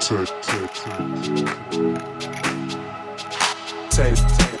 Tape, tape. Tape, tape, tape.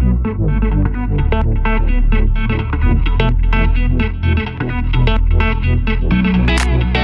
Thank you.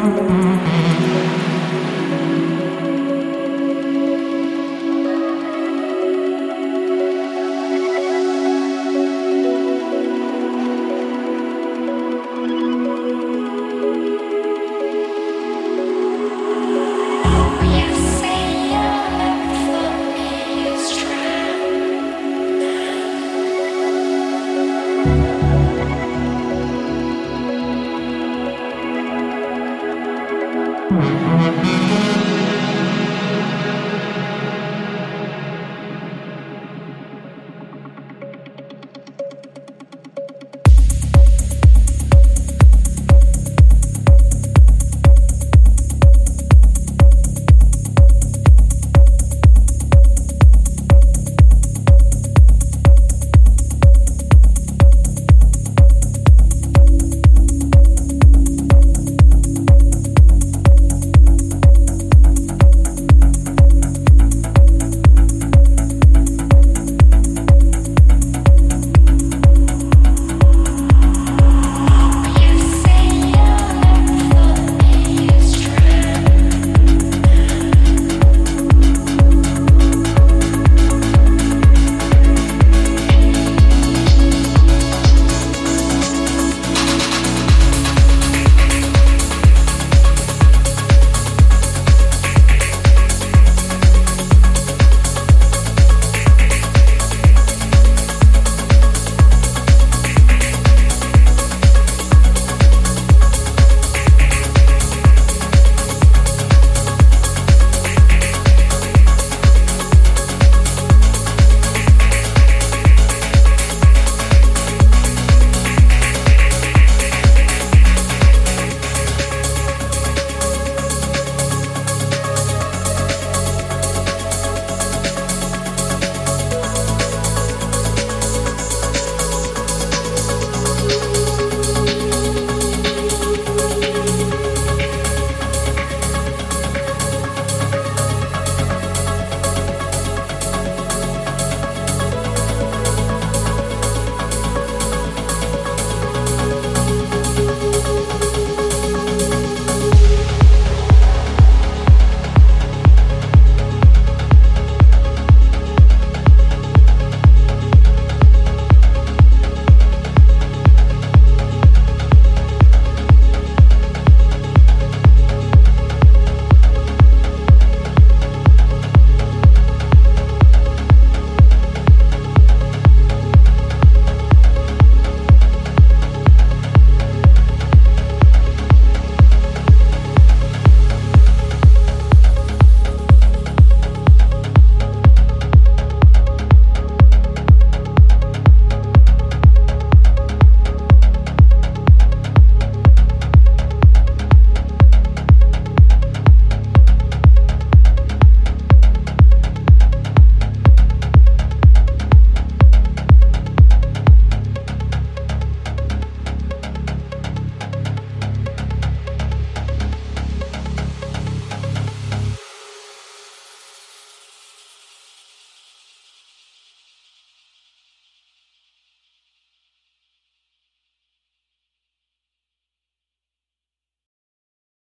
Mm-hmm.